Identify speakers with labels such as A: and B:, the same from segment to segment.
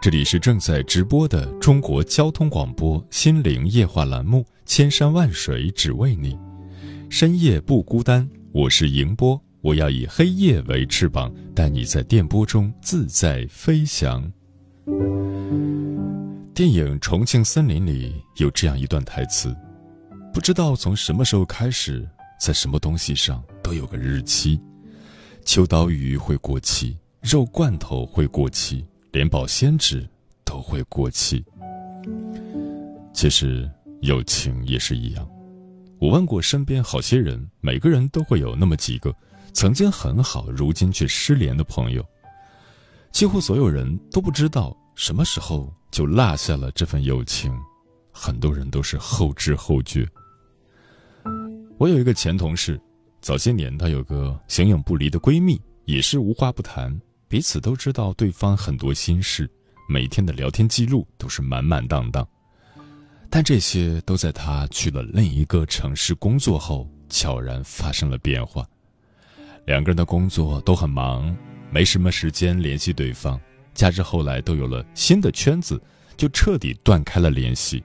A: 这里是正在直播的中国交通广播心灵夜话栏目《千山万水只为你》，深夜不孤单。我是迎波，我要以黑夜为翅膀，带你在电波中自在飞翔。电影《重庆森林》里有这样一段台词：不知道从什么时候开始，在什么东西上都有个日期，秋刀鱼会过期，肉罐头会过期。连保鲜纸都会过期。其实友情也是一样。我问过身边好些人，每个人都会有那么几个曾经很好，如今却失联的朋友。几乎所有人都不知道什么时候就落下了这份友情，很多人都是后知后觉。我有一个前同事，早些年她有个形影不离的闺蜜，也是无话不谈。彼此都知道对方很多心事，每天的聊天记录都是满满当当。但这些都在他去了另一个城市工作后悄然发生了变化。两个人的工作都很忙，没什么时间联系对方，加之后来都有了新的圈子，就彻底断开了联系。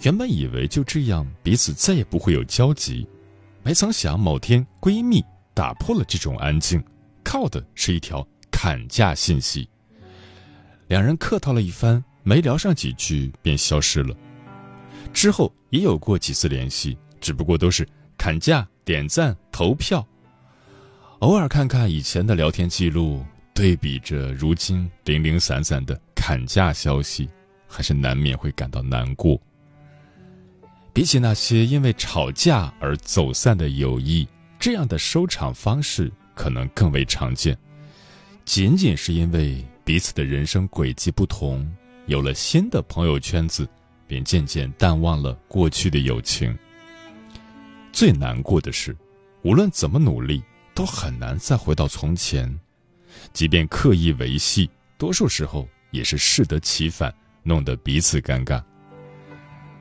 A: 原本以为就这样彼此再也不会有交集，没曾想某天闺蜜打破了这种安静。靠的是一条砍价信息。两人客套了一番，没聊上几句便消失了。之后也有过几次联系，只不过都是砍价、点赞、投票。偶尔看看以前的聊天记录，对比着如今零零散散的砍价消息，还是难免会感到难过。比起那些因为吵架而走散的友谊，这样的收场方式。可能更为常见，仅仅是因为彼此的人生轨迹不同，有了新的朋友圈子，便渐渐淡忘了过去的友情。最难过的是，无论怎么努力，都很难再回到从前。即便刻意维系，多数时候也是适得其反，弄得彼此尴尬。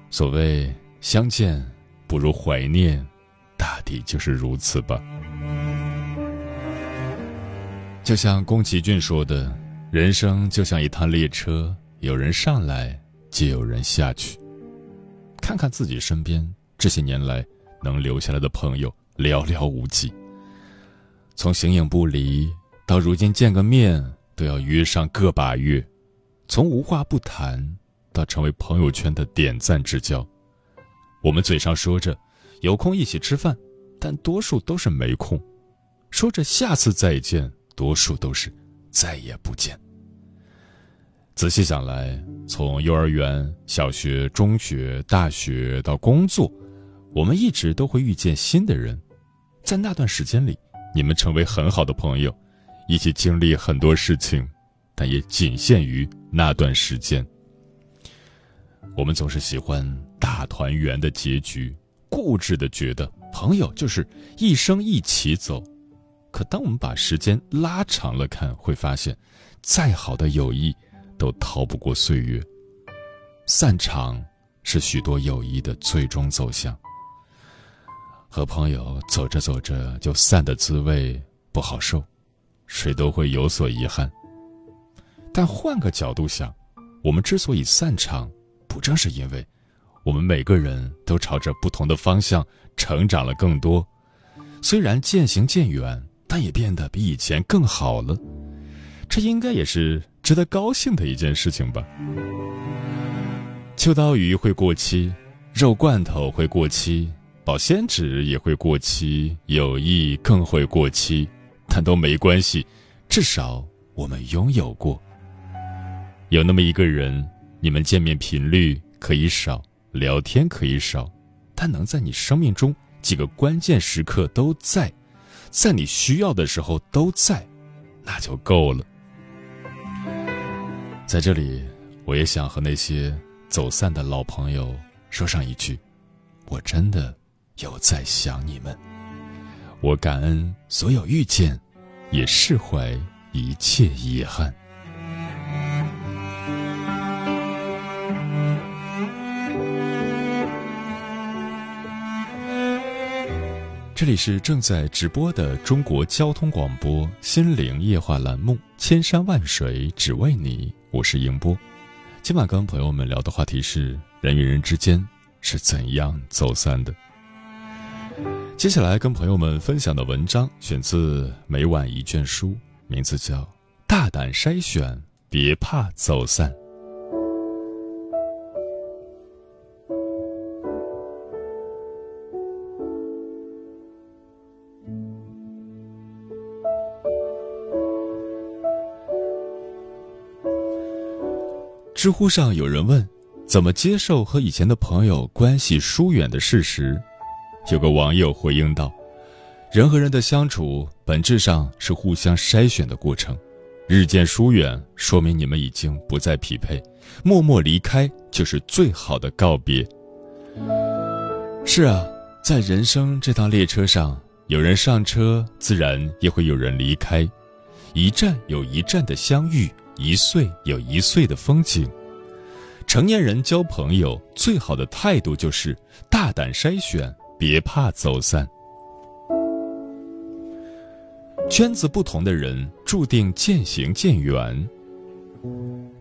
A: 所谓相见不如怀念，大抵就是如此吧。就像宫崎骏说的：“人生就像一趟列车，有人上来，就有人下去。看看自己身边这些年来能留下来的朋友，寥寥无几。从形影不离到如今见个面都要约上个把月，从无话不谈到成为朋友圈的点赞之交。我们嘴上说着有空一起吃饭，但多数都是没空。说着下次再见。”多数都是再也不见。仔细想来，从幼儿园、小学、中学、大学到工作，我们一直都会遇见新的人，在那段时间里，你们成为很好的朋友，一起经历很多事情，但也仅限于那段时间。我们总是喜欢大团圆的结局，固执的觉得朋友就是一生一起走。可当我们把时间拉长了看，会发现，再好的友谊，都逃不过岁月。散场是许多友谊的最终走向。和朋友走着走着就散的滋味不好受，谁都会有所遗憾。但换个角度想，我们之所以散场，不正是因为，我们每个人都朝着不同的方向成长了更多，虽然渐行渐远。但也变得比以前更好了，这应该也是值得高兴的一件事情吧。秋刀鱼会过期，肉罐头会过期，保鲜纸也会过期，友谊更会过期，但都没关系，至少我们拥有过。有那么一个人，你们见面频率可以少，聊天可以少，但能在你生命中几个关键时刻都在，在你需要的时候都在，那就够了。在这里，我也想和那些走散的老朋友说上一句：我真的有在想你们。我感恩所有遇见，也释怀一切遗憾。这里是正在直播的中国交通广播《心灵夜话》栏目，《千山万水只为你》，我是迎波。今晚跟朋友们聊的话题是：人与人之间是怎样走散的？接下来跟朋友们分享的文章选自《每晚一卷书》，名字叫《大胆筛选，别怕走散》。知乎上有人问：“怎么接受和以前的朋友关系疏远的事实？”有个网友回应道：“人和人的相处本质上是互相筛选的过程，日渐疏远说明你们已经不再匹配，默默离开就是最好的告别。”是啊，在人生这趟列车上，有人上车，自然也会有人离开，一站有一站的相遇。一岁有一岁的风景。成年人交朋友最好的态度就是大胆筛选，别怕走散。圈子不同的人注定渐行渐远。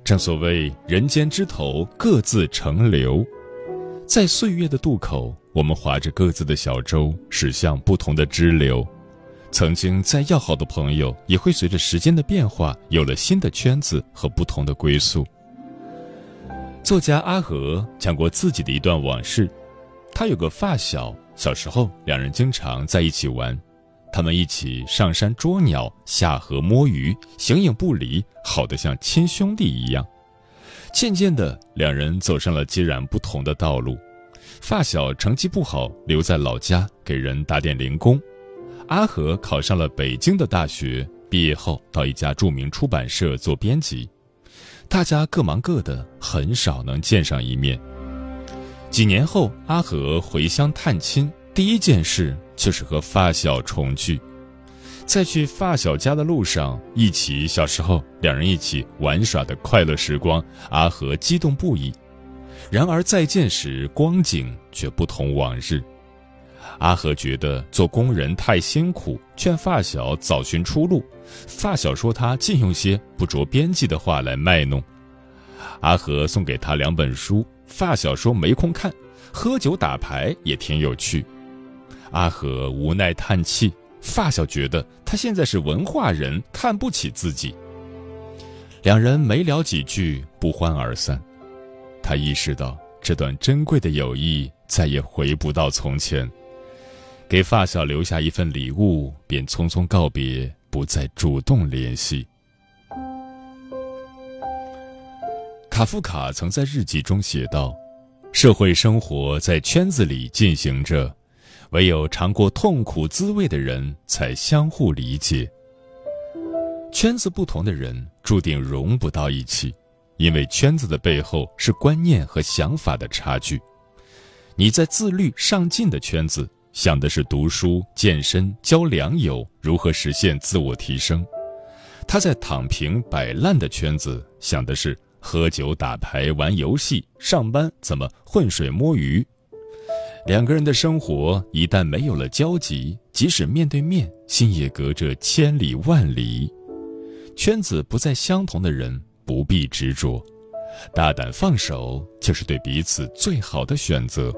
A: 正所谓人间枝头各自成流，在岁月的渡口，我们划着各自的小舟，驶向不同的支流。曾经再要好的朋友，也会随着时间的变化，有了新的圈子和不同的归宿。作家阿和讲过自己的一段往事，他有个发小，小时候两人经常在一起玩，他们一起上山捉鸟，下河摸鱼，形影不离，好得像亲兄弟一样。渐渐的，两人走上了截然不同的道路。发小成绩不好，留在老家给人打点零工。阿和考上了北京的大学，毕业后到一家著名出版社做编辑。大家各忙各的，很少能见上一面。几年后，阿和回乡探亲，第一件事就是和发小重聚。在去发小家的路上，忆起小时候两人一起玩耍的快乐时光，阿和激动不已。然而再见时，光景却不同往日。阿和觉得做工人太辛苦，劝发小早寻出路。发小说他尽用些不着边际的话来卖弄。阿和送给他两本书，发小说没空看，喝酒打牌也挺有趣。阿和无奈叹气，发小觉得他现在是文化人，看不起自己。两人没聊几句，不欢而散。他意识到这段珍贵的友谊再也回不到从前。给发小留下一份礼物，便匆匆告别，不再主动联系。卡夫卡曾在日记中写道：“社会生活在圈子里进行着，唯有尝过痛苦滋味的人才相互理解。圈子不同的人注定融不到一起，因为圈子的背后是观念和想法的差距。你在自律上进的圈子。”想的是读书、健身、交良友，如何实现自我提升；他在躺平摆烂的圈子，想的是喝酒、打牌、玩游戏，上班怎么浑水摸鱼。两个人的生活一旦没有了交集，即使面对面，心也隔着千里万里。圈子不再相同的人，不必执着，大胆放手，就是对彼此最好的选择。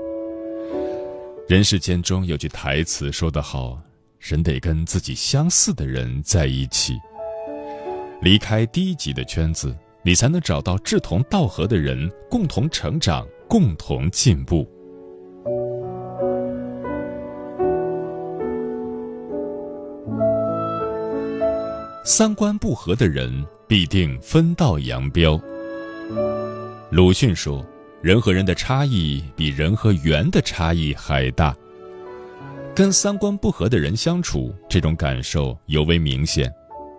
A: 人世间中有句台词说得好：“人得跟自己相似的人在一起。”离开低级的圈子，你才能找到志同道合的人，共同成长，共同进步。三观不合的人必定分道扬镳。鲁迅说：“人和人的差异比人和猿的差异还大。”跟三观不合的人相处，这种感受尤为明显。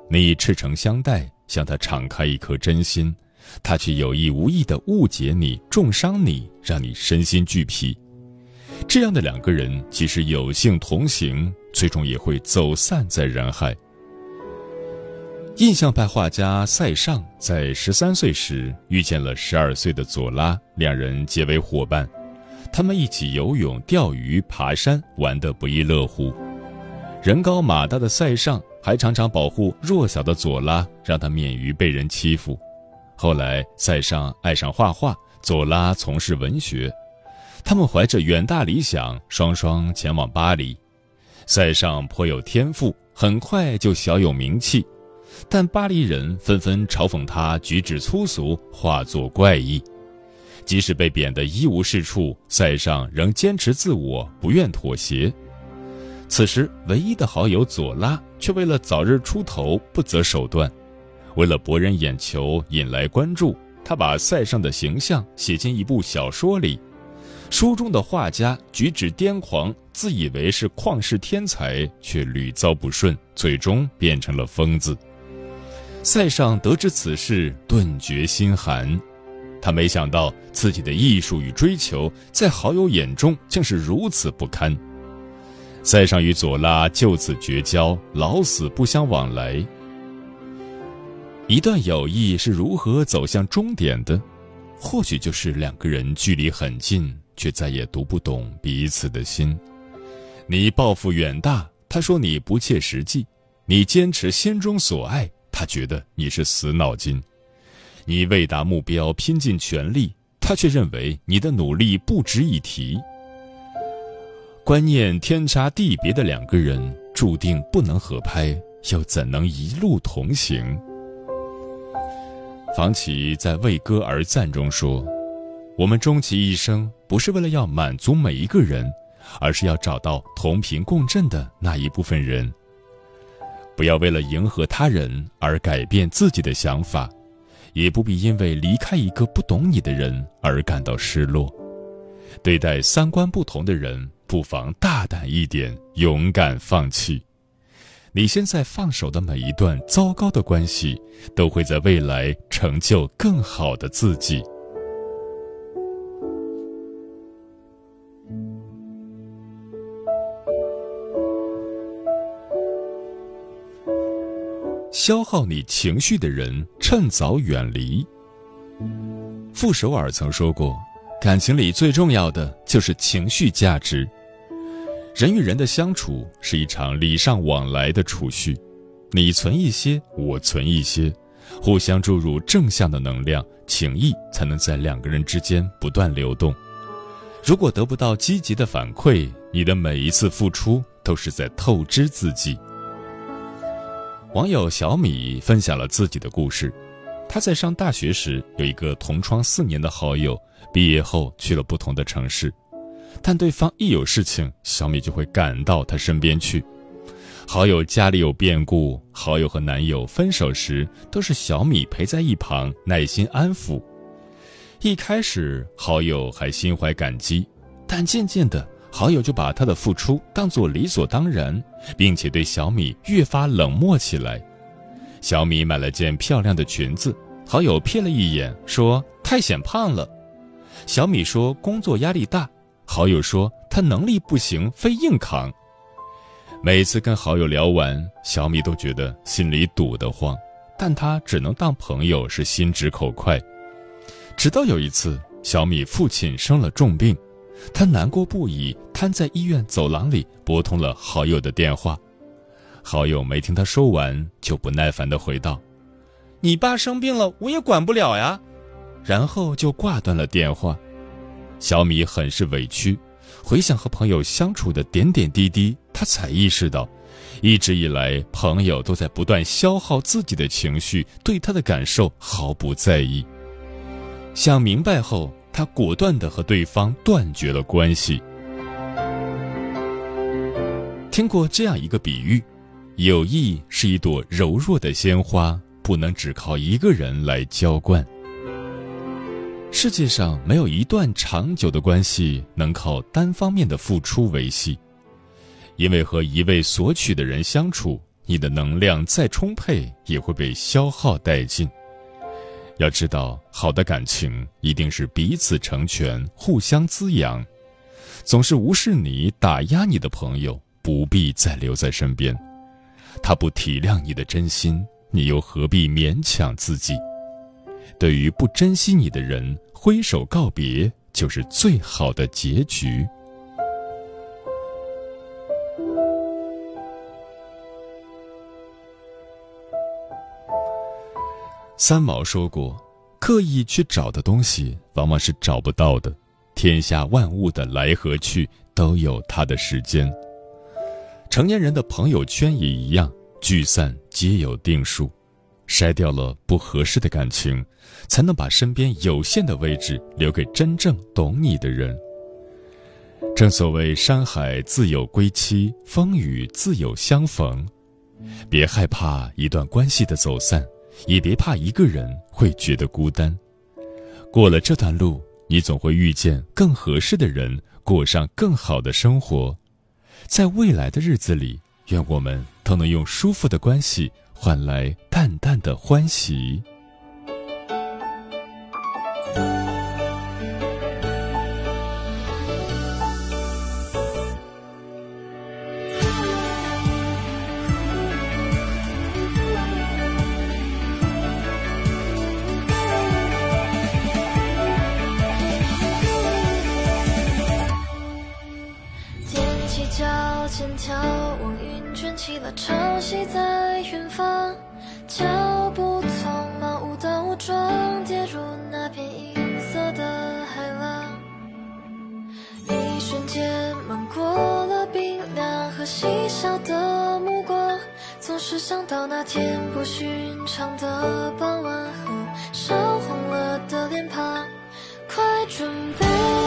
A: 你赤诚相待，向他敞开一颗真心，他却有意无意的误解你、重伤你，让你身心俱疲。这样的两个人，即使有幸同行，最终也会走散在人海。印象派画家塞尚在十三岁时遇见了十二岁的左拉，两人结为伙伴。他们一起游泳、钓鱼、爬山，玩得不亦乐乎。人高马大的塞尚还常常保护弱小的左拉，让他免于被人欺负。后来，塞尚爱上画画，左拉从事文学。他们怀着远大理想，双双前往巴黎。塞尚颇有天赋，很快就小有名气。但巴黎人纷纷嘲讽他举止粗俗，画作怪异。即使被贬得一无是处，塞尚仍坚持自我，不愿妥协。此时，唯一的好友左拉却为了早日出头，不择手段。为了博人眼球，引来关注，他把塞尚的形象写进一部小说里。书中的画家举止癫狂，自以为是旷世天才，却屡遭不顺，最终变成了疯子。塞尚得知此事，顿觉心寒。他没想到自己的艺术与追求，在好友眼中竟是如此不堪。塞尚与左拉就此绝交，老死不相往来。一段友谊是如何走向终点的？或许就是两个人距离很近，却再也读不懂彼此的心。你抱负远大，他说你不切实际；你坚持心中所爱。他觉得你是死脑筋，你为达目标拼尽全力，他却认为你的努力不值一提。观念天差地别的两个人，注定不能合拍，又怎能一路同行？房琪在《为歌而赞》中说：“我们终其一生，不是为了要满足每一个人，而是要找到同频共振的那一部分人。”不要为了迎合他人而改变自己的想法，也不必因为离开一个不懂你的人而感到失落。对待三观不同的人，不妨大胆一点，勇敢放弃。你现在放手的每一段糟糕的关系，都会在未来成就更好的自己。消耗你情绪的人，趁早远离。傅首尔曾说过：“感情里最重要的就是情绪价值。人与人的相处是一场礼尚往来的储蓄，你存一些，我存一些，互相注入正向的能量，情谊才能在两个人之间不断流动。如果得不到积极的反馈，你的每一次付出都是在透支自己。”网友小米分享了自己的故事，他在上大学时有一个同窗四年的好友，毕业后去了不同的城市，但对方一有事情，小米就会赶到他身边去。好友家里有变故，好友和男友分手时，都是小米陪在一旁耐心安抚。一开始，好友还心怀感激，但渐渐的。好友就把他的付出当作理所当然，并且对小米越发冷漠起来。小米买了件漂亮的裙子，好友瞥了一眼，说太显胖了。小米说工作压力大，好友说他能力不行，非硬扛。每次跟好友聊完，小米都觉得心里堵得慌，但他只能当朋友，是心直口快。直到有一次，小米父亲生了重病。他难过不已，瘫在医院走廊里，拨通了好友的电话。好友没听他说完，就不耐烦地回道：“你爸生病了，我也管不了呀。”然后就挂断了电话。小米很是委屈，回想和朋友相处的点点滴滴，他才意识到，一直以来，朋友都在不断消耗自己的情绪，对他的感受毫不在意。想明白后，他果断的和对方断绝了关系。听过这样一个比喻：友谊是一朵柔弱的鲜花，不能只靠一个人来浇灌。世界上没有一段长久的关系能靠单方面的付出维系，因为和一味索取的人相处，你的能量再充沛也会被消耗殆尽。要知道，好的感情一定是彼此成全、互相滋养。总是无视你、打压你的朋友，不必再留在身边。他不体谅你的真心，你又何必勉强自己？对于不珍惜你的人，挥手告别就是最好的结局。三毛说过：“刻意去找的东西，往往是找不到的。天下万物的来和去，都有它的时间。成年人的朋友圈也一样，聚散皆有定数。”筛掉了不合适的感情，才能把身边有限的位置留给真正懂你的人。正所谓山海自有归期，风雨自有相逢。别害怕一段关系的走散，也别怕一个人会觉得孤单。过了这段路，你总会遇见更合适的人，过上更好的生活。在未来的日子里，愿我们都能用舒服的关系。换来淡淡的欢喜。
B: 眺望云卷起了潮汐在远方，脚步匆忙，误打误撞跌入那片银色的海浪，一瞬间漫过了冰凉和嬉笑的目光，总是想到那天不寻常的傍晚和烧红了的脸庞，快准备。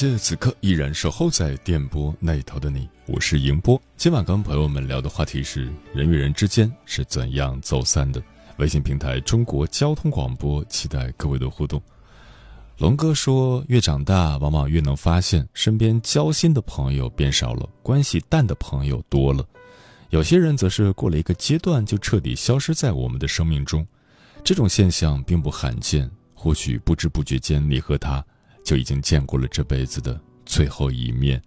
A: 谢此刻依然守候在电波那头的你，我是迎波。今晚跟朋友们聊的话题是人与人之间是怎样走散的。微信平台中国交通广播，期待各位的互动。龙哥说，越长大，往往越能发现身边交心的朋友变少了，关系淡的朋友多了。有些人则是过了一个阶段就彻底消失在我们的生命中。这种现象并不罕见，或许不知不觉间，你和他就已经见过了这辈子的最后一面。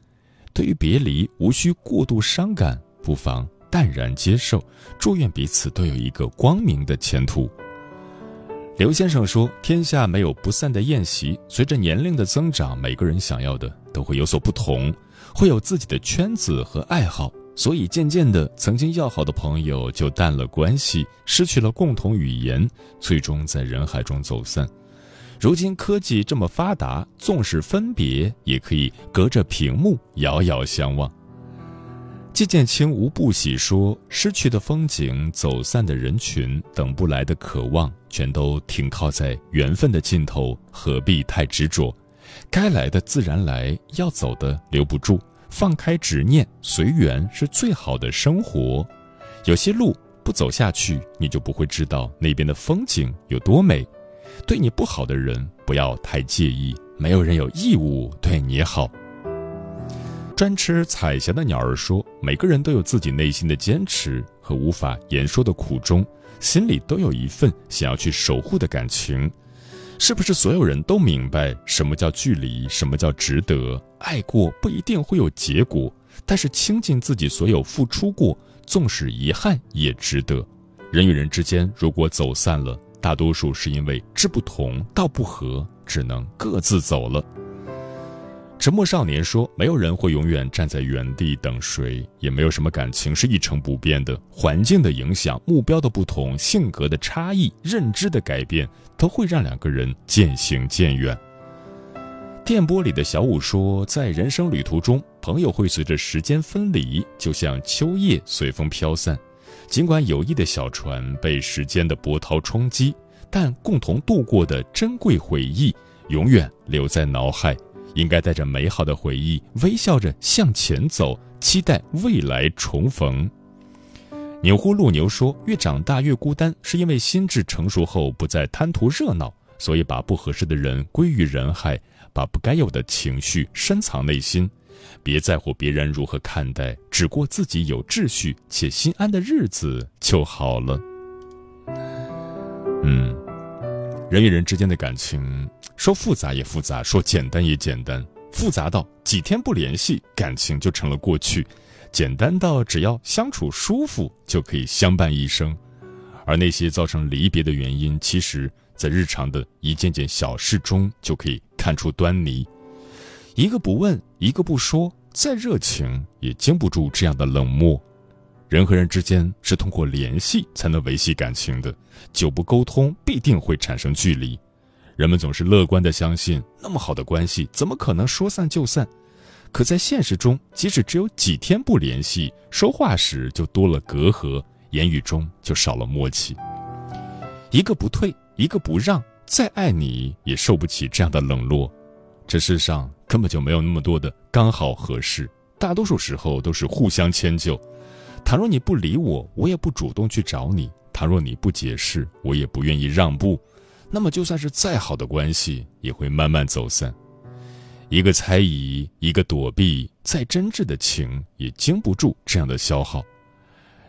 A: 对于别离，无需过度伤感，不妨淡然接受，祝愿彼此都有一个光明的前途。刘先生说：“天下没有不散的宴席，随着年龄的增长，每个人想要的都会有所不同，会有自己的圈子和爱好。”所以，渐渐的，曾经要好的朋友就淡了关系，失去了共同语言，最终在人海中走散。如今科技这么发达，纵使分别，也可以隔着屏幕遥遥相望。季建清无不喜说：“失去的风景，走散的人群，等不来的渴望，全都停靠在缘分的尽头，何必太执着？该来的自然来，要走的留不住。”放开执念，随缘是最好的生活。有些路不走下去，你就不会知道那边的风景有多美。对你不好的人，不要太介意，没有人有义务对你好。专吃彩霞的鸟儿说：“每个人都有自己内心的坚持和无法言说的苦衷，心里都有一份想要去守护的感情。”是不是所有人都明白什么叫距离，什么叫值得？爱过不一定会有结果，但是倾尽自己所有付出过，纵使遗憾也值得。人与人之间如果走散了，大多数是因为志不同道不合，只能各自走了。沉默少年说：“没有人会永远站在原地等谁，也没有什么感情是一成不变的。环境的影响、目标的不同、性格的差异、认知的改变，都会让两个人渐行渐远。”电波里的小五说：“在人生旅途中，朋友会随着时间分离，就像秋叶随风飘散。尽管友谊的小船被时间的波涛冲击，但共同度过的珍贵回忆，永远留在脑海。”应该带着美好的回忆，微笑着向前走，期待未来重逢。牛呼路牛说：“越长大越孤单，是因为心智成熟后不再贪图热闹，所以把不合适的人归于人海，把不该有的情绪深藏内心，别在乎别人如何看待，只过自己有秩序且心安的日子就好了。”嗯，人与人之间的感情。说复杂也复杂，说简单也简单。复杂到几天不联系，感情就成了过去；简单到只要相处舒服，就可以相伴一生。而那些造成离别的原因，其实，在日常的一件件小事中就可以看出端倪。一个不问，一个不说，再热情也经不住这样的冷漠。人和人之间是通过联系才能维系感情的，久不沟通，必定会产生距离。人们总是乐观的相信，那么好的关系怎么可能说散就散？可在现实中，即使只有几天不联系，说话时就多了隔阂，言语中就少了默契。一个不退，一个不让，再爱你也受不起这样的冷落。这世上根本就没有那么多的刚好合适，大多数时候都是互相迁就。倘若你不理我，我也不主动去找你；倘若你不解释，我也不愿意让步。那么，就算是再好的关系，也会慢慢走散。一个猜疑，一个躲避，再真挚的情，也经不住这样的消耗。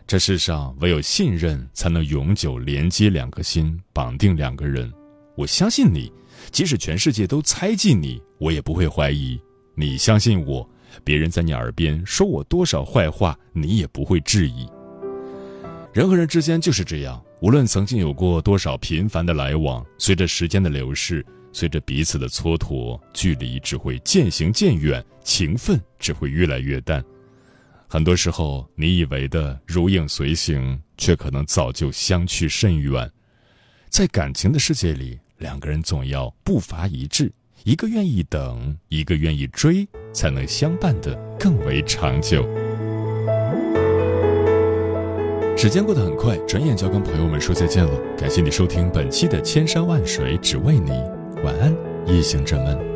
A: 这世上，唯有信任，才能永久连接两颗心，绑定两个人。我相信你，即使全世界都猜忌你，我也不会怀疑。你相信我，别人在你耳边说我多少坏话，你也不会质疑。人和人之间就是这样。无论曾经有过多少频繁的来往，随着时间的流逝，随着彼此的蹉跎，距离只会渐行渐远，情分只会越来越淡。很多时候，你以为的如影随形，却可能早就相去甚远。在感情的世界里，两个人总要步伐一致，一个愿意等，一个愿意追，才能相伴的更为长久。时间过得很快，转眼就要跟朋友们说再见了。感谢你收听本期的《千山万水只为你》，晚安，夜行者们。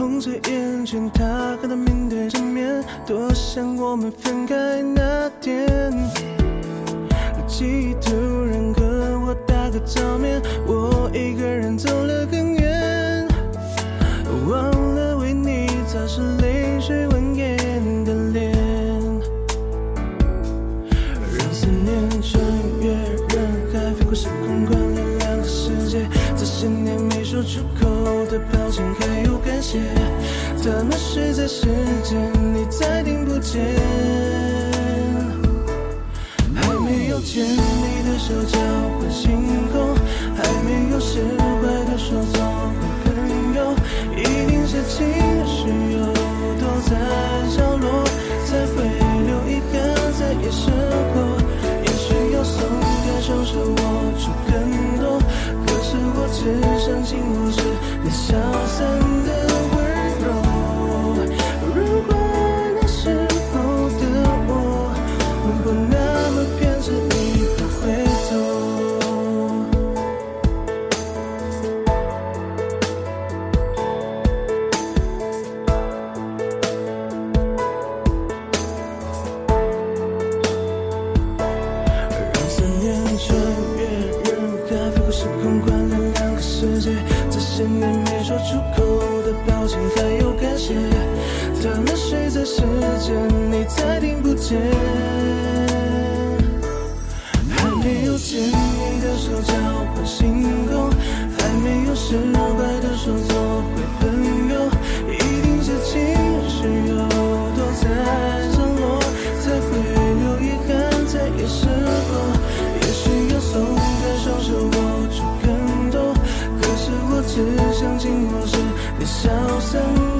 C: 红着眼圈，他和他面对面，多想我们分开那天。记忆突然和我打个照面，我一个人走了很远，忘了为你擦拭泪水蜿蜒的脸，让思念穿越人海，飞过时空，关联两个世界。这些年没说出口的抱歉还有感谢，他们是在时间，你再听不见。还没有牵你的手交换星空，还没有释怀的说做回朋友，一定是情绪又躲在角落，才会留遗憾在夜生活。相信我是你小声。